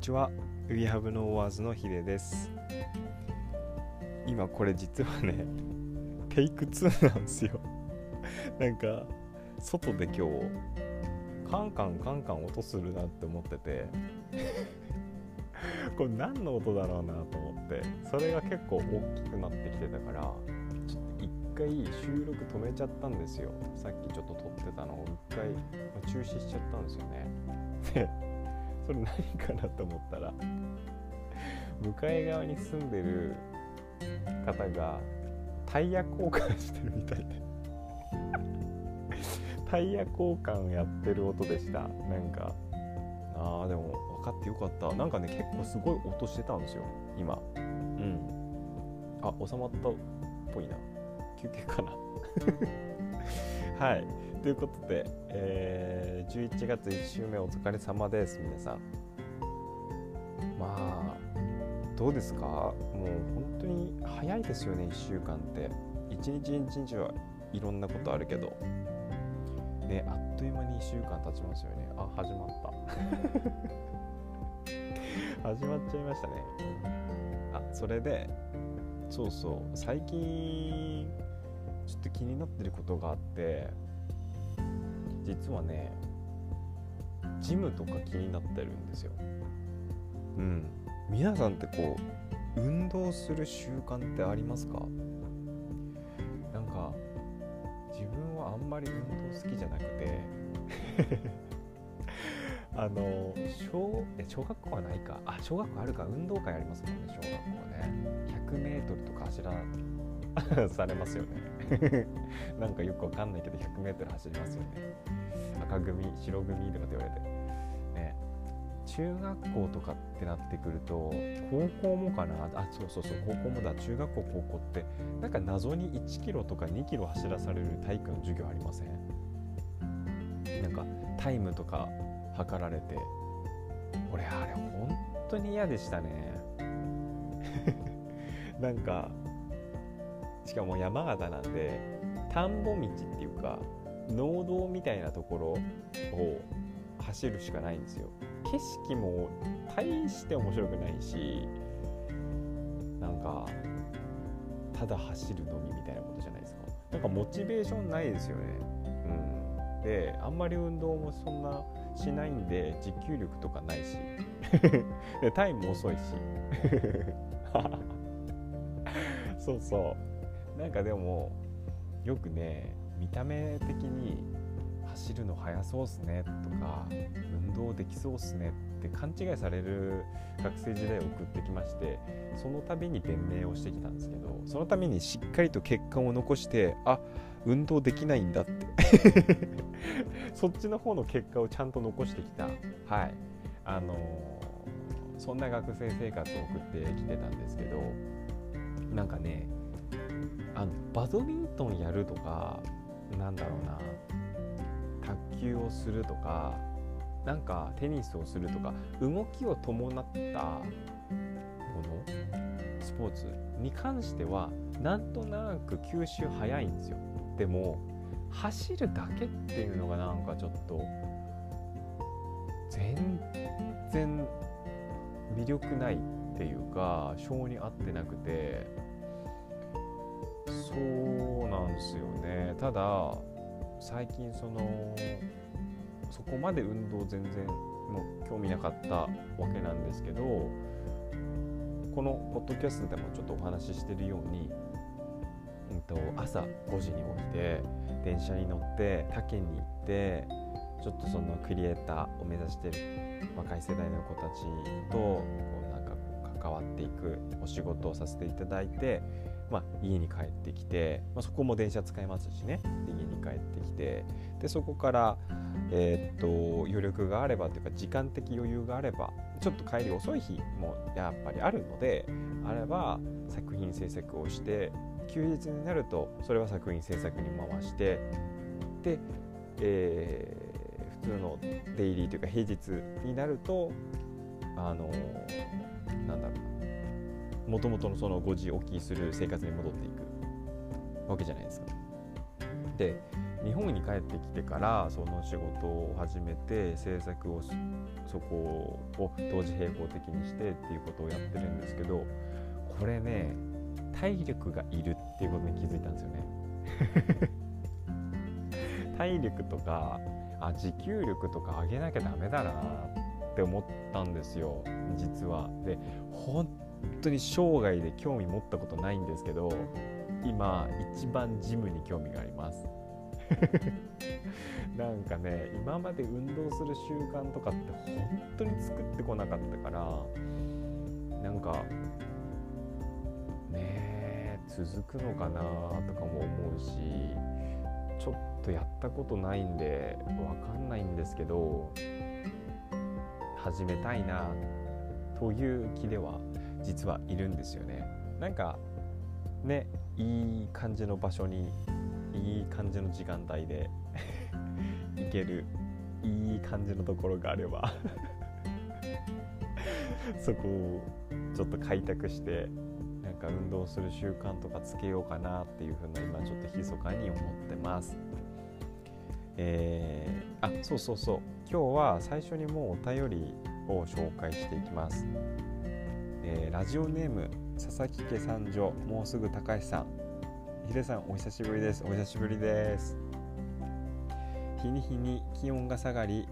にちは。We Have No Words のヒデです。今これ実はね テイク2なんですよ。なんか外で今日カンカンカンカン音するなって思ってて。これ何の音だろうなと思って。それが結構大きくなってきてたからちょっと一回収録止めちゃったんですよ。さっきちょっと撮ってたのを一回中止しちゃったんですよね。でそれ何かなと思ったら向かい側に住んでる方がタイヤ交換してるみたいで。タイヤ交換やってる音でした。なんかあーでも分かってよかった。なんかね結構すごい音してたんですよ今。うん。あ収まったっぽいな。休憩かな。はい。ということで、えー、11月1週目お疲れ様です皆さん。まあどうですか？もう本当に早いですよね1週間って。一日一日はいろんなことあるけど。ねあっという間に1週間経ちますよね。あ始まった。始まっちゃいましたね。あそれでそうそう最近ちょっと気になってることがあって。実はねジムとか気になってるんですよ。うん。皆さんってこう運動する習慣ってありますか？なんか自分はあんまり運動好きじゃなくて あの小小学校はないか。あ小学校あるか。運動会ありますもんね小学校ね。100m とか走ら されますよね。なんかよくわかんないけど 100m 走りますよね。赤組白組とかって言われて。ね。中学校とかってなってくると高校もかな？あそうそうそう高校もだ。中学校高校ってなんか謎に1キロとか2キロ走らされる体育の授業ありません？なんかタイムとか測られて。俺あれ本当に嫌でしたね。なんかしかも山形なんで田んぼ道っていうか農道みたいなところを走るしかないんですよ。景色も大して面白くないしなんかただ走るのみみたいなことじゃないですか。なんかモチベーションないですよね。うん。であんまり運動もそんなしないんで持久力とかないし。タイムも遅いし。そうそう。なんかでもよくね見た目的に走るの速そうっすねとか運動できそうっすねって勘違いされる学生時代を送ってきましてその度に弁明をしてきたんですけどそのためにしっかりと結果を残してあ運動できないんだって。そっちの方の結果をちゃんと残してきた。はい。あの、そんな学生生活を送ってきてたんですけどなんかねあのバドミントンやるとかなんだろうな。卓球をするとかなんかテニスをするとか動きを伴ったものスポーツに関してはなんとなく吸収早いんですよ。でも走るだけっていうのがなんかちょっと全然魅力ないっていうか性に合ってなくて。そうなんですよね。ただ最近そのそこまで運動全然もう興味なかったわけなんですけどこのポッドキャストでもちょっとお話ししてるように、うん、と朝5時に起きて電車に乗って他県に行ってちょっとそのクリエイターを目指してる若い世代の子たちとこうなんかこう関わっていくお仕事をさせていただいてまあ、家に帰ってきて、まあ、そこも電車使えますしね。で家に帰ってきてでそこから、えー、っと余力があればというか時間的余裕があればちょっと帰り遅い日もやっぱりあるのであれば作品制作をして休日になるとそれは作品制作に回してで、えー、普通のデイリーというか平日になるとあのなんだろうもともとのその5時起きする生活に戻っていくわけじゃないですか。で日本に帰ってきてからその仕事を始めて制作をそこを同時並行的にしてっていうことをやってるんですけどこれね体力がいるっていうことに気づいたんですよね 体力とかあ持久力とか上げなきゃダメだなって思ったんですよ実はで本当に生涯で興味持ったことないんですけど今一番ジムに興味があります。なんかね今まで運動する習慣とかって本当に作ってこなかったからなんかね続くのかなとかも思うしちょっとやったことないんで分かんないんですけど始めたいなという気では実はいるんですよね。なんかねいい感じの場所にいい感じの時間帯で 行けるいい感じのところがあれば そこをちょっと開拓してなんか運動する習慣とかつけようかなっていうふうな今ちょっと密かに思ってます。えー、あそうそうそう今日は最初にもうお便りを紹介していきます。えー、ラジオネーム佐々木家三女もうすぐ高橋さん。ヒデさんお久しぶりです。お久しぶりです。日に日に気温が下がり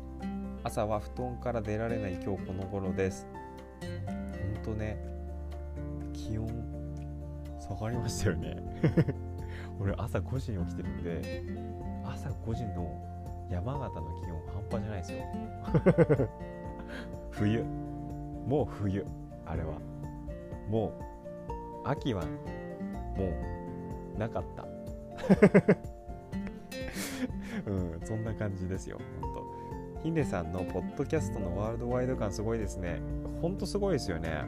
朝は布団から出られない今日この頃です。ほんとね気温下がりましたよね。俺朝5時に起きてるんで朝5時の山形の気温半端じゃないですよ。冬。もう冬。あれは。もう秋はもうなかった。うんそんな感じですよほんと。ヒデさんのポッドキャストのワールドワイド感すごいですね。ほんとすごいですよね。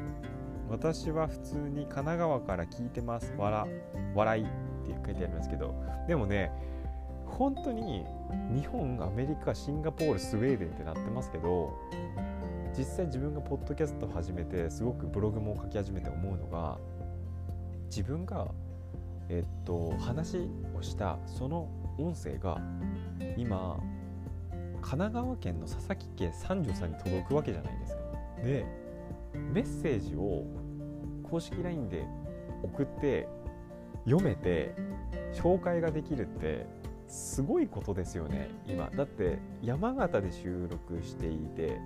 私は普通に神奈川から聞いてます。笑笑いって書いてありますけど。でもね本当に日本アメリカシンガポールスウェーデンってなってますけど実際自分がポッドキャストを始めてすごくブログも書き始めて思うのが自分がえっと話をしたその音声が今神奈川県の佐々木家三女さんに届くわけじゃないですか。でメッセージを公式 LINE で送って読めて紹介ができるってすごいことですよね今だって山形で収録していて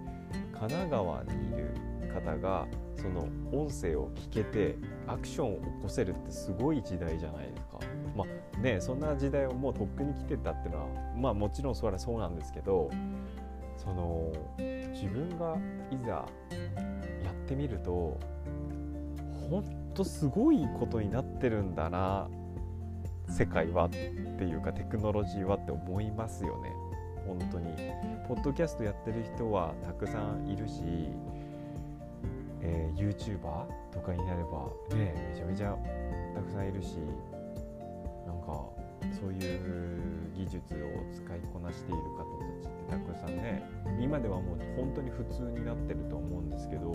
神奈川にいる方がその音声を聞けてアクションを起こせるってすごい時代じゃないですか。まあねそんな時代をもうとっくに来てたっていうのはまあもちろんそれはそうなんですけどその自分がいざやってみるとほんとすごいことになってるんだな世界はっていうかテクノロジーはって思いますよね本当に。ポッドキャストやってる人はたくさんいるしえー、YouTuber とかになればねめちゃめちゃたくさんいるしなんかそういう技術を使いこなしている方たちってたくさんね今ではもう本当に普通になってると思うんですけど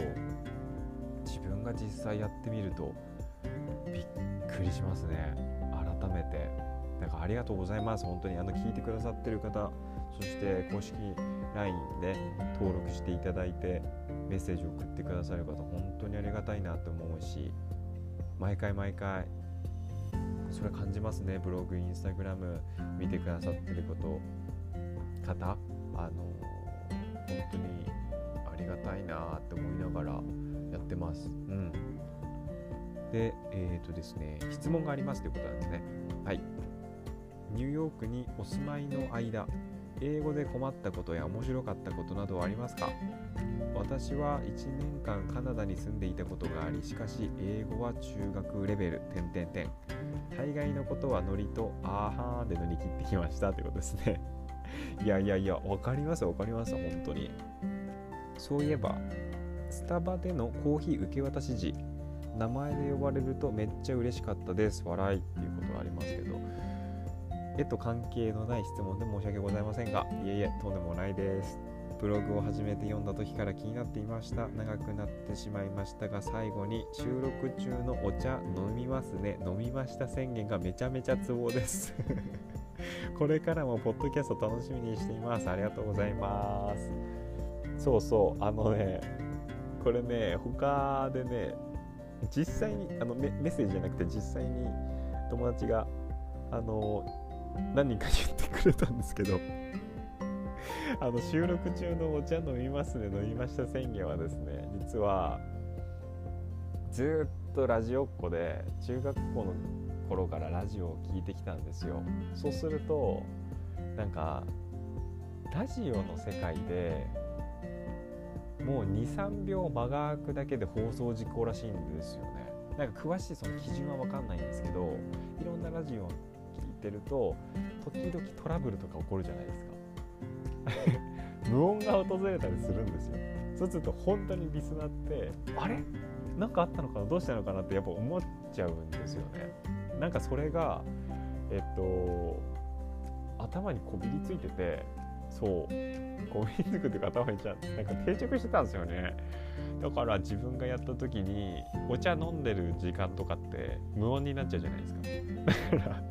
自分が実際やってみるとびっくりしますね。改めて。なんかありがとうございます。本当にあの聞いてくださってる方そして公式 LINE で登録していただいてメッセージを送ってくださる方本当にありがたいなと思うし毎回毎回それ感じますね。ブログインスタグラム見てくださってること方あの本当にありがたいなって思いながらやってます。うん。でえっ、ー、とですね質問がありますということなんですね。はい。ニューヨークにお住まいの間英語で困ったことや面白かったことなどありますか？私は1年間カナダに住んでいたことがありしかし英語は中学レベル点点点大概のことはノリとあーはーで乗り切ってきましたということですね。いやいやいや分かります分かります本当に。そういえばスタバでのコーヒー受け渡し時名前で呼ばれるとめっちゃ嬉しかったです笑いっていうことはありますけど。絵と関係のない質問で申し訳ございませんが、いえいえ、とんでもないです。ブログを始めて読んだ時から気になっていました。長くなってしまいましたが、最後に収録中のお茶飲みますね。飲みました宣言がめちゃめちゃツボです。これからもポッドキャスト楽しみにしていますありがとうございますそうそうあのねこれね他でね実際にあのメッセージじゃなくて実際に友達があの何人か言ってくれたんですけどあの収録中のお茶飲みますね飲みました宣言はですね実はずっとラジオっ子で中学校の頃からラジオを聴いてきたんですよ。そうするとなんかラジオの世界でもう23秒間が空くだけで放送事故らしいんですよね。なんか詳しいその基準は分かんないんですけどいろんなラジオを聴いてると時々トラブルとか起こるじゃないですか。無音が訪れたりするんですよ。そうすると本当にリスナーってあれ？何かあったのかな？どうしたのかなってやっぱ思っちゃうんですよね。なんかそれがえっと頭にこびりついててそう。こびりつくというか頭にちゃなんか定着してたんですよね。だから自分がやった時にお茶飲んでる時間とかって無音になっちゃうじゃないですか。だから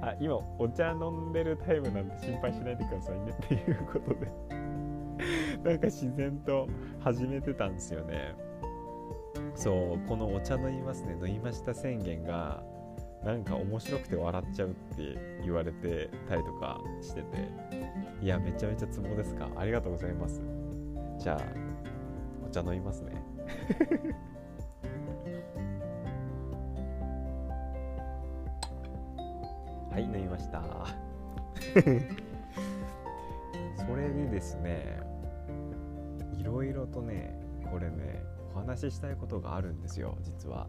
あ今お茶飲んでるタイムなんで心配しないでくださいね。っていうことで。なんか自然と始めてたんですよね。そうこのお茶飲みますね。飲みました宣言がなんか面白くて笑っちゃうって言われてたりとかしてて。いやめちゃめちゃツボですか。ありがとうございます。じゃあお茶飲みますね。はい飲みました。それでですねいろいろとねこれねお話ししたいことがあるんですよ実は。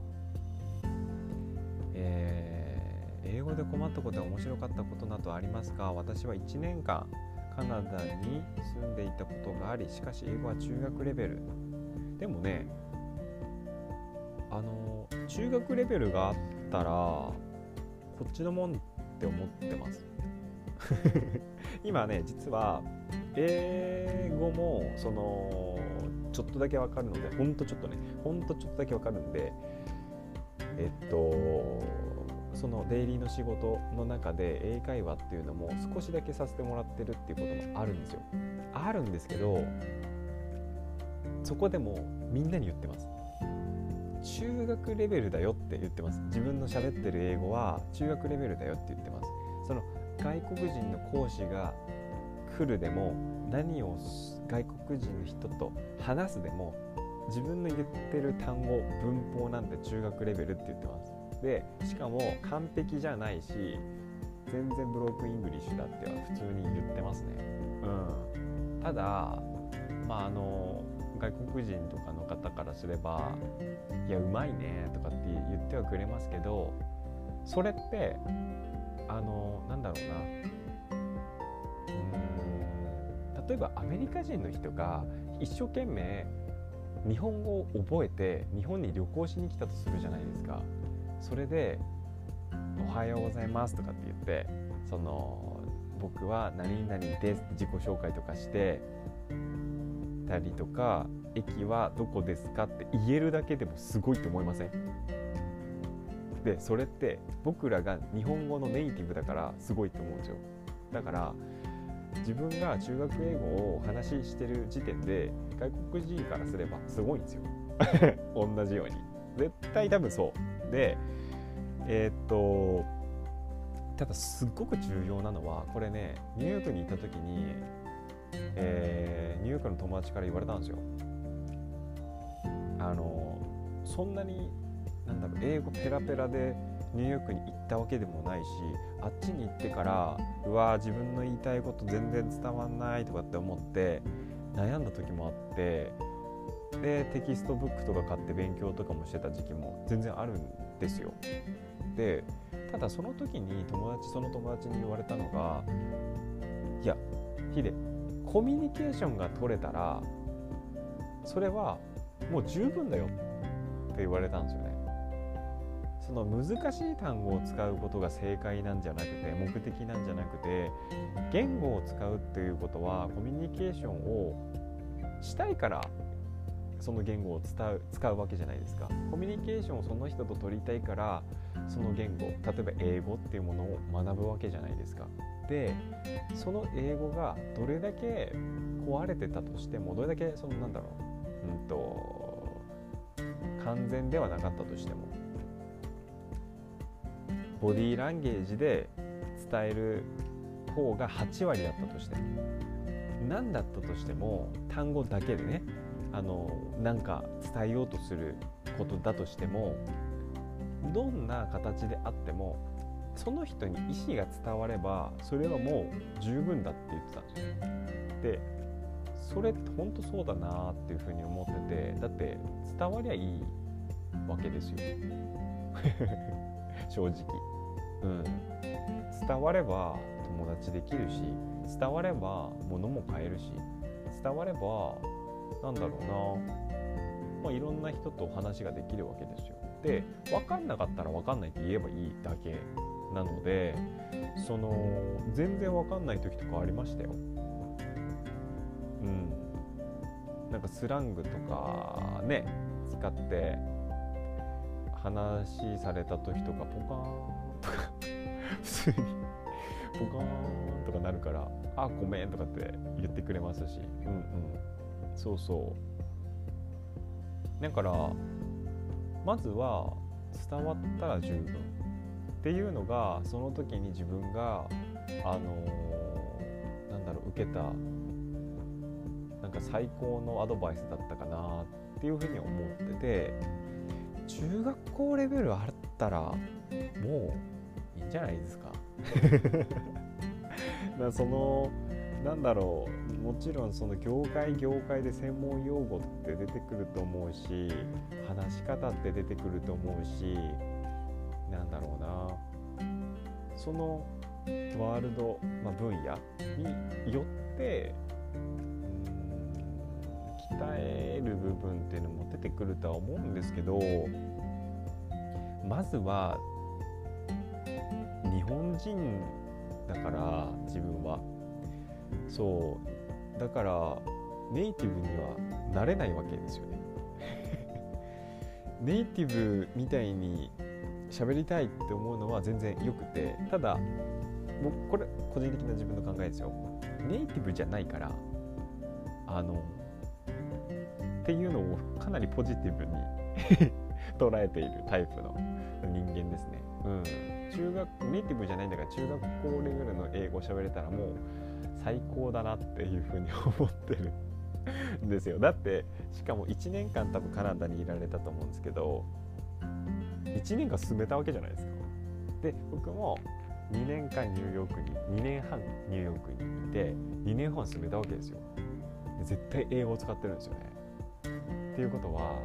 えー、英語で困ったことや面白かったことなどありますか？私は1年間カナダに住んでいたことがありしかし英語は中学レベル。でもねあの中学レベルがあったらこっちのもんって思ってます。今ね実は英語もそのちょっとだけわかるのでほんとちょっとねほんとちょっとだけわかるんでえっとそのデイリーの仕事の中で英会話っていうのも少しだけさせてもらってるっていうこともあるんですよ。あるんですけどそこでもみんなに言ってます。中学レベルだよって言ってます。自分の喋ってる英語は中学レベルだよって言ってます。その外国人の講師が来るでも何を外国人の人と話すでも自分の言ってる単語文法なんて中学レベルって言ってます。でしかも完璧じゃないし全然 broken English だっては普通に言ってますね。うん。ただまああの外国人とかの方からすれば「いやうまいね」とかって言ってはくれますけどそれってあのなんだろうな。うん例えばアメリカ人の人が一生懸命日本語を覚えて日本に旅行しに来たとするじゃないですか。それで「おはようございます」とかって言ってその僕は何々ですって自己紹介とかしてたりとか駅はどこですかって言えるだけでもすごいと思いません？でそれって僕らが日本語のネイティブだからすごいと思うんですよ。だから自分が中学英語を話してる時点で外国人からすればすごいんですよ。同じように。絶対多分そう。でえー、っとただすっごく重要なのはこれねニューヨークに行った時に、えー、ニューヨークの友達から言われたんですよあのそんなになんだろう英語ペラペラでニューヨークに行ったわけでもないしあっちに行ってからうわ自分の言いたいこと全然伝わんないとかって思って悩んだ時もあってでテキストブックとか買って勉強とかもしてた時期も全然あるんですよ。でただその時に友達その友達に言われたのがいやヒデコミュニケーションが取れたらそれはもう十分だよって言われたんですよね。その難しい単語を使うことが正解なんじゃなくて目的なんじゃなくて言語を使うっていうことはコミュニケーションをしたいからその言語を伝う使うわけじゃないですか。コミュニケーションをその人と取りたいからその言語例えば英語っていうものを学ぶわけじゃないですか。でその英語がどれだけ壊れてたとしてもどれだけそのなんだろううんと完全ではなかったとしてもボディーランゲージで伝える方が8割だったとしても何だったとしても単語だけでねあのなんか伝えようとすることだとしてもどんな形であってもその人に意思が伝わればそれはもう十分だって言ってたんですよ。でそれって本当そうだなっていうふうに思っててだって伝わりゃいいわけですよ 正直。うん、伝われば友達できるし伝われば物も買えるし伝わればなんだろうな、まあ、いろんな人と話ができるわけですよ。で分かんなかったら分かんないって言えばいいだけなのでその全然分かんない時とかありましたよ。うん。なんかスラングとかね使って話された時とかポカーンとか 普通にポカーンとかなるから「あごめん」とかって言ってくれますしうんうんそうそうだからまずは伝わったら十分っていうのがその時に自分があのー、なんだろう受けたなんか最高のアドバイスだったかなっていうふうに思ってて中学校レベルあったらもういいんじゃないですか。だそのなんだろうもちろんその業界業界で専門用語って出てくると思うし話し方って出てくると思うしなんだろうな。そのワールド、まあ、分野によって鍛える部分っていうのも出てくるとは思うんですけどまずは日本人だから自分は。そう。だからネイティブにはなれないわけですよね。ネイティブみたいに喋りたいって思うのは全然よくてただもうこれ個人的な自分の考えですよ。ネイティブじゃないからあのっていうのをかなりポジティブに 捉えているタイプの人間ですね。うん、中学ネイティブじゃないんだから中学校レベルの英語喋れたらもう最高だなっていうふうに思ってるんですよ。だってしかも1年間多分カナダにいられたと思うんですけど1年間進めたわけじゃないですか。で僕も2年間ニューヨークに2年半ニューヨークにいて2年半進めたわけですよ。で絶対英語を使ってるんですよね。っていうことは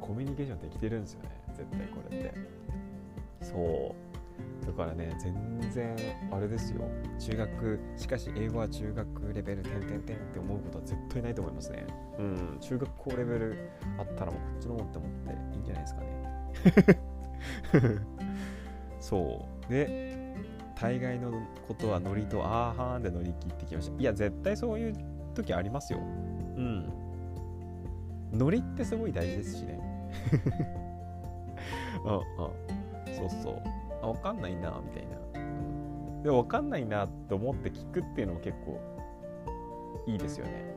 コミュニケーションできてるんですよね。絶対これって。そう。だからね全然あれですよ。中学しかし英語は中学レベル点点点って思うことは絶対ないと思いますね。うん。中学校レベルあったらもうこっちのもって思っていいんじゃないですかね。そう。で大概のことはノリとあーはーんで乗り切ってきました。いや絶対そういう時ありますよ。うん。ノリってすごい大事ですしね。うんうん。そうそうあ分かんないなみたいな、うん、でも分かんないなって思って聞くっていうのも結構いいですよね。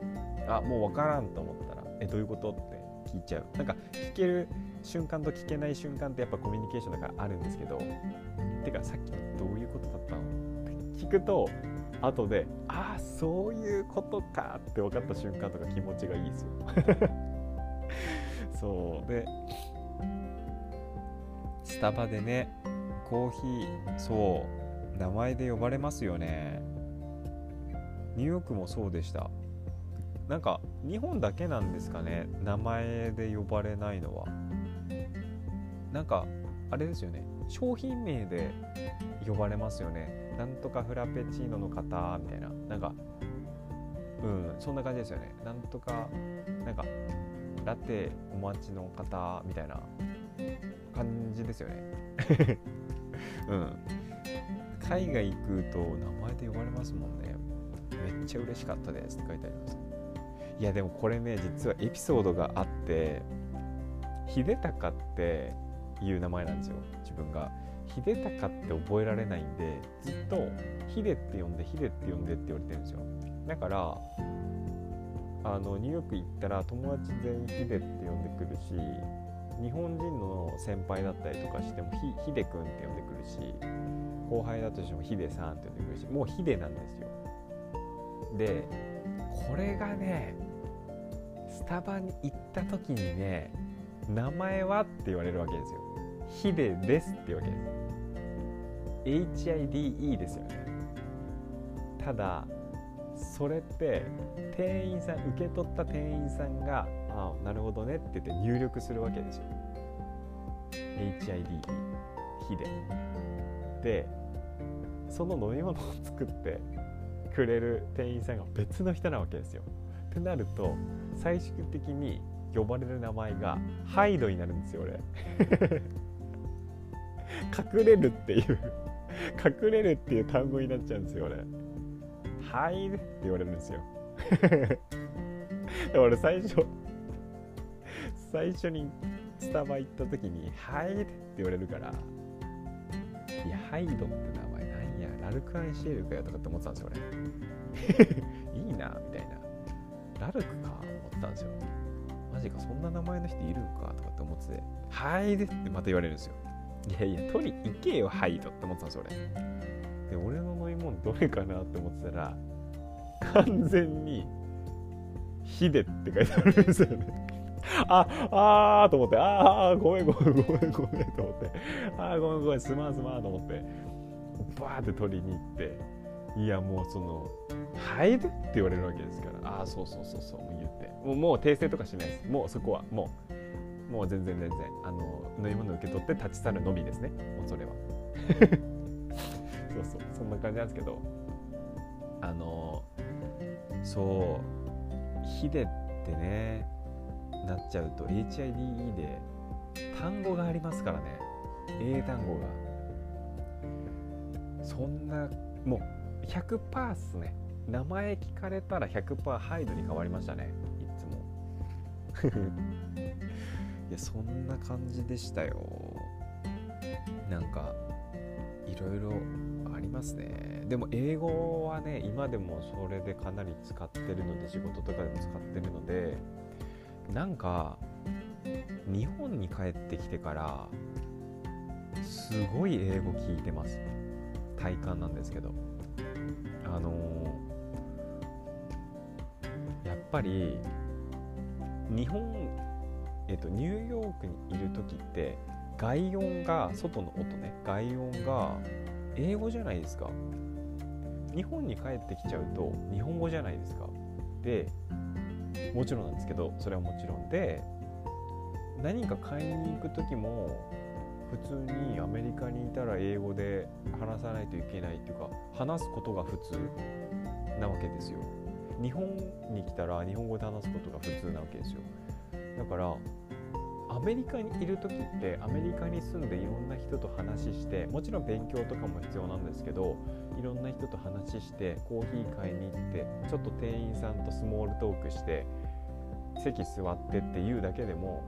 あもう分からんと思ったら。えどういうことって聞いちゃう。なんか聞ける瞬間と聞けない瞬間ってやっぱコミュニケーションだからあるんですけど。てかさっきどういうことだったのって聞くと後でああそういうことかって分かった瞬間とか気持ちがいいですよ。そう。でスタバでねコーヒー。そう。名前で呼ばれますよね。ニューヨークもそうでした。なんか日本だけなんですかね。名前で呼ばれないのは。なんかあれですよね。商品名で呼ばれますよね。なんとかフラペチーノの方みたいな。なんかうんそんな感じですよね。なんとかなんかラテお待ちの方みたいな感じですよね。うん。海外行くと名前で呼ばれますもんね。めっちゃ嬉しかったですって書いてあります。いやでもこれね実はエピソードがあって秀隆っていう名前なんですよ。自分が。秀隆って覚えられないんでずっと秀って呼んで秀って呼んでって言われてるんですよ。だからあのニューヨーク行ったら友達全員秀って呼んでくるし日本人の先輩だったりとかしてもひ秀くんって呼んでくるし後輩だとしても秀さんって呼んでくるしもう秀なんですよ。でこれがねスタバに行った時にね名前はって言われるわけですよ。ヒデですっていうわけ。です HIDE ですよね。ただそれって店員さん受け取った店員さんが「あなるほどね」って言って入力するわけですよ。HIDE ヒデで。その飲み物を作ってくれる店員さんが別の人なわけですよ。ってなると最終的に呼ばれる名前がハイドになるんですよ俺。隠れるっていう。隠れるっていう単語になっちゃうんですよ俺。はいって言われるんですよ。俺最初最初にスタバ行った時に「はい」って言われるからいやハイドって名前なんやラルク・アンシエルかよとかって思ってたんですよ俺。いいなみたいな。ラルクか思ったんですよマジかそんな名前の人いるんかとかって思ってて「はい」ってまた言われるんですよ。いやいや取り行けよハイドって思ってたんですよ俺。で俺の飲み物どれかなって思ってたら完全に「ヒデ」って書いてあるんですよね。ああーと思ってああごめんごめんごめんごめんと思って。ああごめんごめんすまんすまんと思って。バーって取りに行って。いやもうその「はいで?」って言われるわけですから。ああそうそうそうそう言って。もうもう訂正とかしないです。もうそこはもう。もう全然全然。あの飲み物受け取って立ち去るのみですね。もうそれは。そうそう。そんな感じなんですけど。あのそう。ヒデってねなっちゃうと HIDE で単語がありますからね。英単語が。そんなもう100%っすね。名前聞かれたら100%ハイドに変わりましたね。いつも。いやそんな感じでしたよ。なんかいろいろありますね。でも英語はね今でもそれでかなり使ってるので仕事とかでも使ってるのでなんか日本に帰ってきてからすごい英語聞いてます。体感なんですけど。あのー、やっぱり日本えっとニューヨークにいる時って外音が外の音ね。外音が英語じゃないですか。日本に帰ってきちゃうと日本語じゃないですか。でもちろんなんですけどそれはもちろんで何か買いに行く時も普通にアメリカにいたら英語で話さないといけないっていうか話すことが普通なわけですよ。日本に来たら日本語で話すことが普通なわけですよ。だからアメリカにいる時ってアメリカに住んでいろんな人と話してもちろん勉強とかも必要なんですけどいろんな人と話してコーヒー買いに行ってちょっと店員さんとスモールトークして席座ってっていうだけでも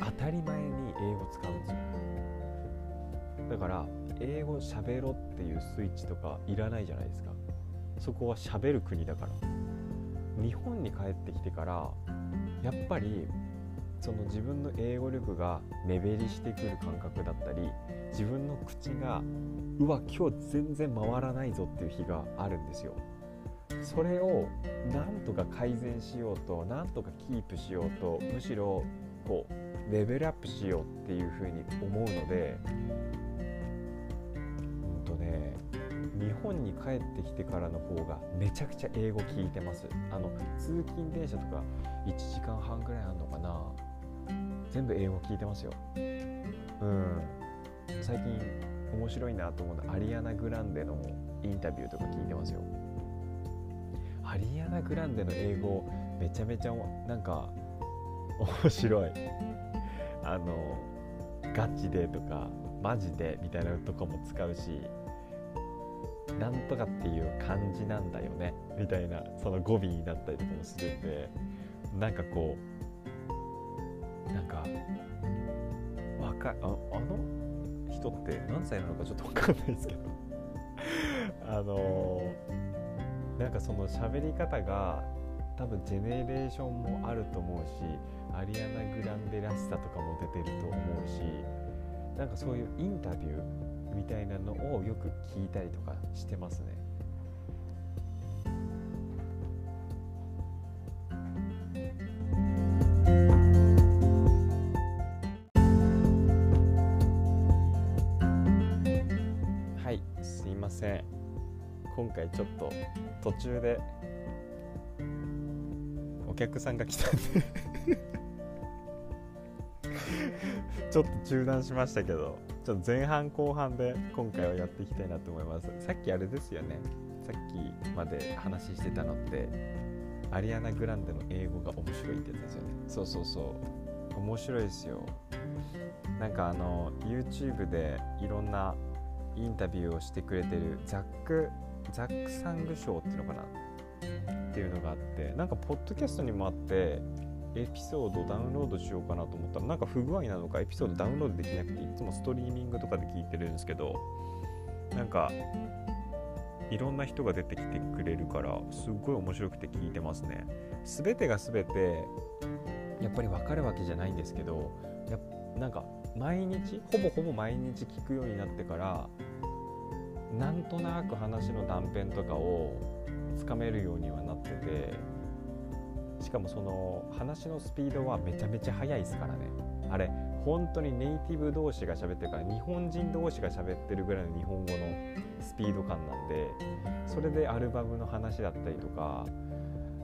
当たり前に英語使うんですよ。だから英語喋ろっていうスイッチとかいらないじゃないですか。そこは喋る国だから。日本に帰ってきてからやっぱりその自分の英語力が目減りしてくる感覚だったり自分の口がうわ今日全然回らないぞっていう日があるんですよ。それをなんとか改善しようとなんとかキープしようとむしろこうレベルアップしようっていうふうに思うのでうんとね日本に帰ってきてからの方がめちゃくちゃ英語聞いてます。あの通勤電車とか1時間半ぐらいあるのかな。全部英語聞いてますよ。うん。最近面白いなと思うのはアリアナ・グランデのインタビューとか聞いてますよ。アリアナ・グランデの英語めちゃめちゃなんか面白い。あのガチでとかマジでみたいなとかも使うしなんとかっていう感じなんだよねみたいなその語尾になったりとかもするんでなんかこうなんか若いああの人って何歳なのかちょっと分かんないですけど。あのー、なんかその喋り方が多分ジェネレーションもあると思うしアリアナ・グランデらしさとかも出てると思うしなんかそういうインタビューみたいなのをよく聞いたりとかしてますね。回ちょっと途中でお客さんが来たんで。ちょっと中断しましたけどちょっと前半後半で今回はやっていきたいなと思います。さっきあれですよね。さっきまで話してたのってアリアナ・グランデの英語が面白いってやつですよね。そうそうそう。面白いですよ。なんかあの YouTube でいろんなインタビューをしてくれてるザックザック・サング賞っていうのかなっていうのがあってなんかポッドキャストにもあってエピソードダウンロードしようかなと思ったらなんか不具合なのかエピソードダウンロードできなくていつもストリーミングとかで聞いてるんですけどなんかいろんな人が出てきてくれるからすっごい面白くて聞いてますね。全てが全てやっぱり分かるわけじゃないんですけどやなんか毎日ほぼほぼ毎日聞くようになってからなんとなく話の断片とかをつかめるようにはなっててしかもその話のスピードはめちゃめちゃ速いですからね。あれ本当にネイティブ同士が喋ってるから日本人同士が喋ってるぐらいの日本語のスピード感なんでそれでアルバムの話だったりとか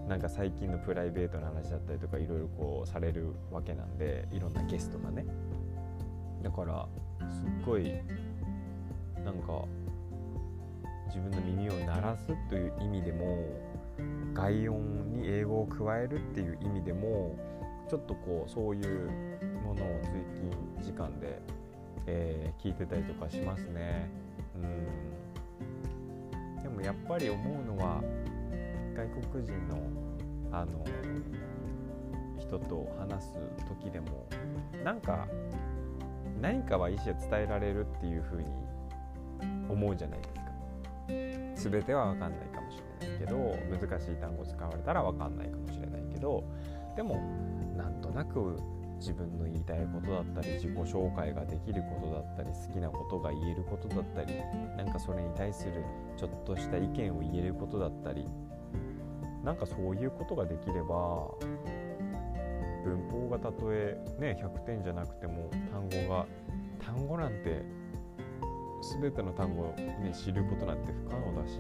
なんか最近のプライベートの話だったりとかいろいろこうされるわけなんでいろんなゲストがね。だからすっごいなんか自分の耳を鳴らすという意味でも外音に英語を加えるっていう意味でもちょっとこうそういうものを通勤時間で、えー、聞いてたりとかしますね。うんでもやっぱり思うのは外国人のあの人と話す時でもなんか何かは意思を伝えられるっていうふうに思うじゃないですか。全ては分かんないかもしれないけど難しい単語使われたら分かんないかもしれないけどでもなんとなく自分の言いたいことだったり自己紹介ができることだったり好きなことが言えることだったりなんかそれに対するちょっとした意見を言えることだったりなんかそういうことができれば文法がたとえね100点じゃなくても単語が単語なんて全ての単語を、ね、知ることなんて不可能だし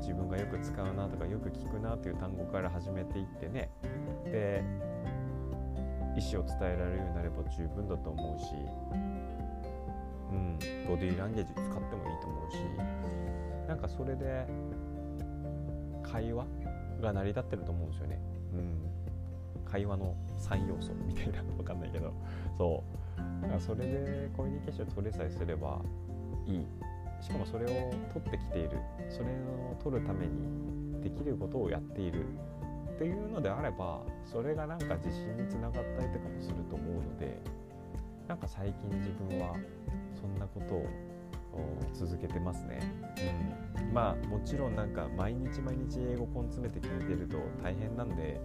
自分がよく使うなとかよく聞くなという単語から始めていってねで意思を伝えられるようになれば十分だと思うし、うん、ボディーランゲージ使ってもいいと思うしなんかそれで会話が成り立ってると思うんですよね。うん、会話の3要素みたいなわかんないけど。そう。だからそれでコミュニケーション取れさえすればいい。しかもそれを取ってきている。それを取るためにできることをやっているっていうのであればそれがなんか自信につながったりとかもすると思うのでなんか最近自分はそんなことを続けてますね、うん、まあもちろんなんか毎日毎日英語根詰めて聞いてると大変なんで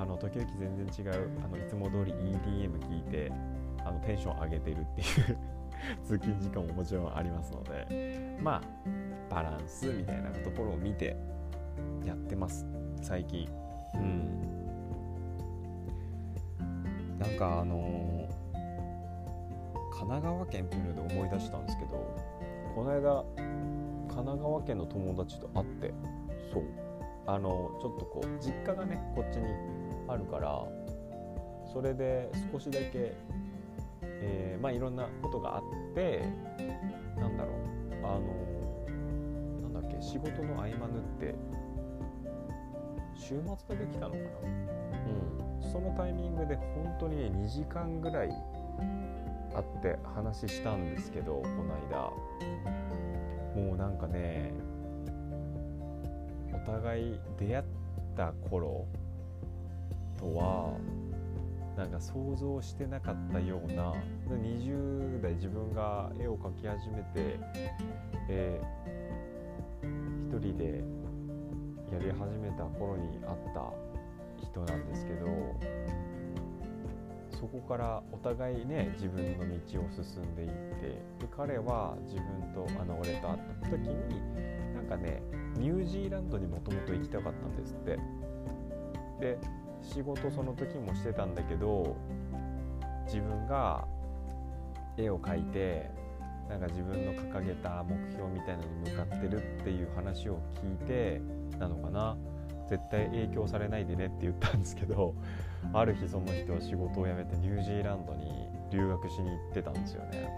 あの時々全然違うあのいつも通り EDM 聞いてあのテンション上げてるっていう 通勤時間ももちろんありますのでまあバランスみたいなところを見てやってます。最近。うん。なんかあのー、神奈川県っていうので思い出したんですけどこの間神奈川県の友達と会ってそう。あのちょっとこう実家がねこっちにあるからそれで少しだけ、えー、まあいろんなことがあってなんだろうあのなんだっけ仕事の合間縫って週末だけ来たのかな。うん。そのタイミングで本当にね2時間ぐらい会って話したんですけどこの間。もうなんかねお互い出会った頃とはなんか想像してなかったような20代自分が絵を描き始めて、えー、一人でやり始めた頃に会った人なんですけどそこからお互いね自分の道を進んでいってで彼は自分とあの俺と会った時になんかねニュージーランドにもともと行きたかったんですって。で仕事その時もしてたんだけど自分が絵を描いてなんか自分の掲げた目標みたいなのに向かってるっていう話を聞いてなのかな。絶対影響されないでねって言ったんですけどある日その人は仕事を辞めてニュージーランドに留学しに行ってたんですよね。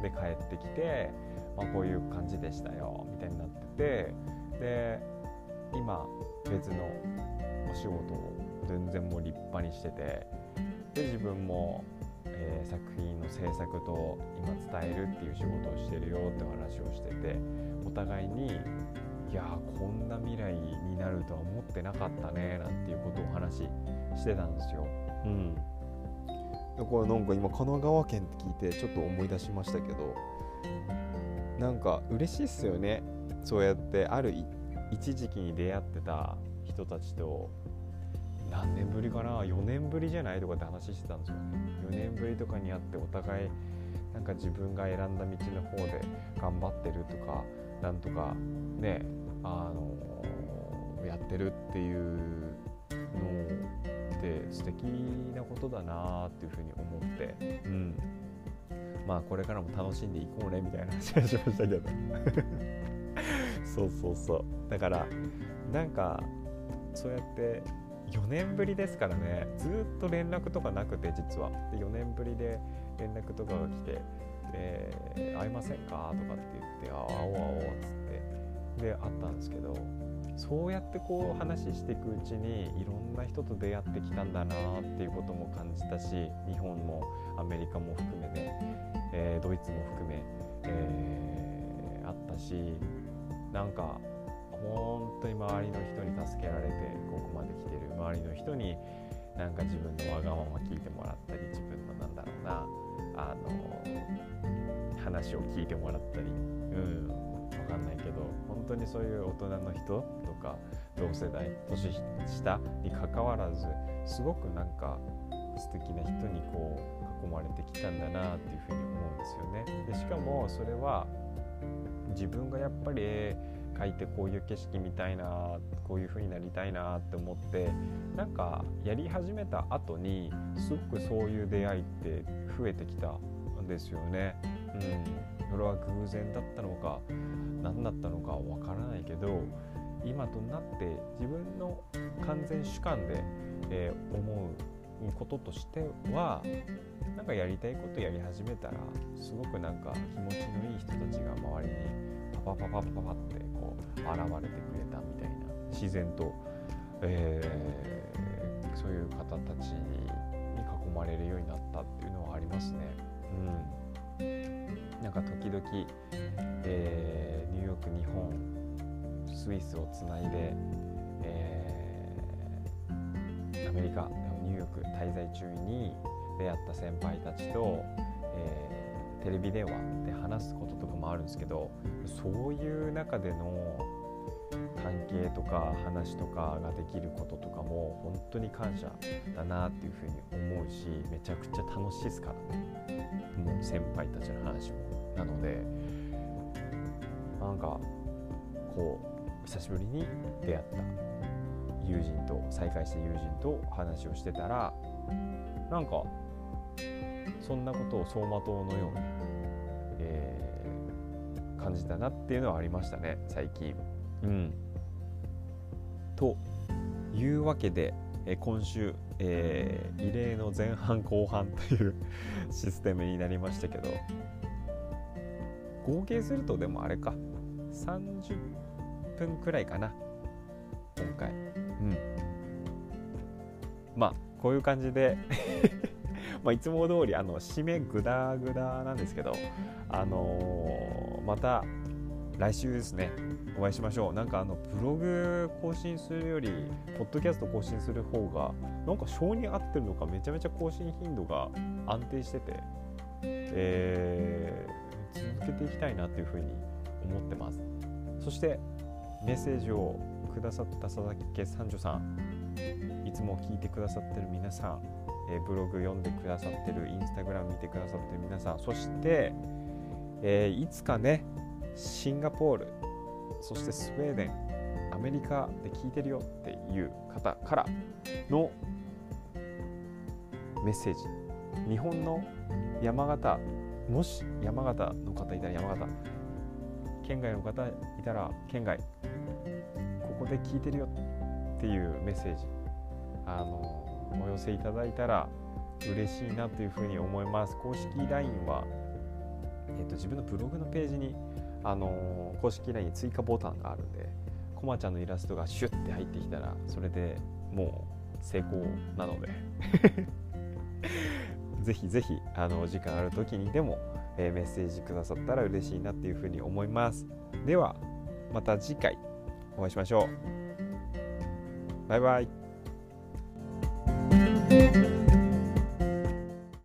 で帰ってきて、まあ、こういう感じでしたよみたいになっててで今別のお仕事を全然もう立派にしててで自分も、えー、作品の制作と今伝えるっていう仕事をしてるよって話をしててお互いにいやこんな未来になるとは思ってなかったねなんていうことをお話ししてたんですよ。うんだからなんか今神奈川県って聞いてちょっと思い出しましたけどなんか嬉しいっすよねそうやってある一時期に出会ってた人たちと何年ぶりかな？4年ぶりじゃない？とかって話してたんですよね。4年ぶりとかに会ってお互いなんか自分が選んだ道の方で頑張ってるとかなんとかねあのやってるっていうのって素敵なことだなっていうふうに思って、うん、まあこれからも楽しんでいこうねみたいな話がしましたけど。そうそうそう。だからなんかそうやって4年ぶりですからねずっと連絡とかなくて実はで4年ぶりで連絡とかが来て「えー、会いませんか?」とかって言って「ああ会おう会おう」っつってで会ったんですけどそうやってこう話していくうちにいろんな人と出会ってきたんだなっていうことも感じたし日本もアメリカも含めね、えー、ドイツも含め、えー、あったしなんか本当に周りの人に助けられてここまで来てる周りの人になんか自分のわがまま聞いてもらったり自分のなんだろうなあの話を聞いてもらったりうん分かんないけど本当にそういう大人の人とか同世代年下にかかわらずすごくなんか素敵な人にこう囲まれてきたんだなっていうふうに思うんですよね。でしかもそれは自分がやっぱり書いてこういう景色見たいなこういう風になりたいなって思ってなんかやり始めた後にすごくそういう出会いって増えてきたんですよね。うん、それは偶然だったのか何だったのかわからないけど今となって自分の完全主観で、えー、思うこととしてはなんかやりたいことやり始めたらすごくなんか気持ちのいい人たちが周りにパパパパパパってこう現れてくれたみたいな自然と、えー、そういう方たちに囲まれるようになったっていうのはありますね。うん、なんか時々、えー、ニューヨーク日本スイスをつないで、えー、アメリカニューヨーク滞在中に出会った先輩たちと、えーテレビ電話で話すこととかもあるんですけどそういう中での関係とか話とかができることとかも本当に感謝だなっていうふうに思うしめちゃくちゃ楽しいですからね。もう先輩たちの話も。なのでなんかこう久しぶりに出会った友人と再会した友人と話をしてたらなんかそんなことを走馬灯のように、えー、感じたなっていうのはありましたね最近。うん、というわけで、え今週、えー、異例の前半後半という システムになりましたけど合計するとでもあれか30分くらいかな今回。うん。まあこういう感じで まあ、いつも通りあの締めグダグダなんですけど、あのー、また来週ですねお会いしましょう。なんかあのブログ更新するよりポッドキャスト更新する方がなんか性に合ってるのかめちゃめちゃ更新頻度が安定してて、えー、続けていきたいなっていうふうに思ってます。そしてメッセージをくださった佐々木家三女さんいつも聞いてくださってる皆さん、えー、ブログ読んでくださってるインスタグラム見てくださってる皆さんそして、えー、いつかねシンガポールそしてスウェーデンアメリカで聞いてるよっていう方からのメッセージ。日本の山形もし山形の方いたら山形県外の方いたら県外ここで聞いてるよっていうメッセージ。あのお寄せいただいたら嬉しいなというふうに思います。公式 LINE は、えーと、自分のブログのページにあの公式 LINE に追加ボタンがあるんでこまちゃんのイラストがシュッて入ってきたらそれでもう成功なので ぜひぜひあのお時間ある時にでも、えー、メッセージくださったら嬉しいなっていうふうに思います。ではまた次回お会いしましょう。バイバイ。Thank you.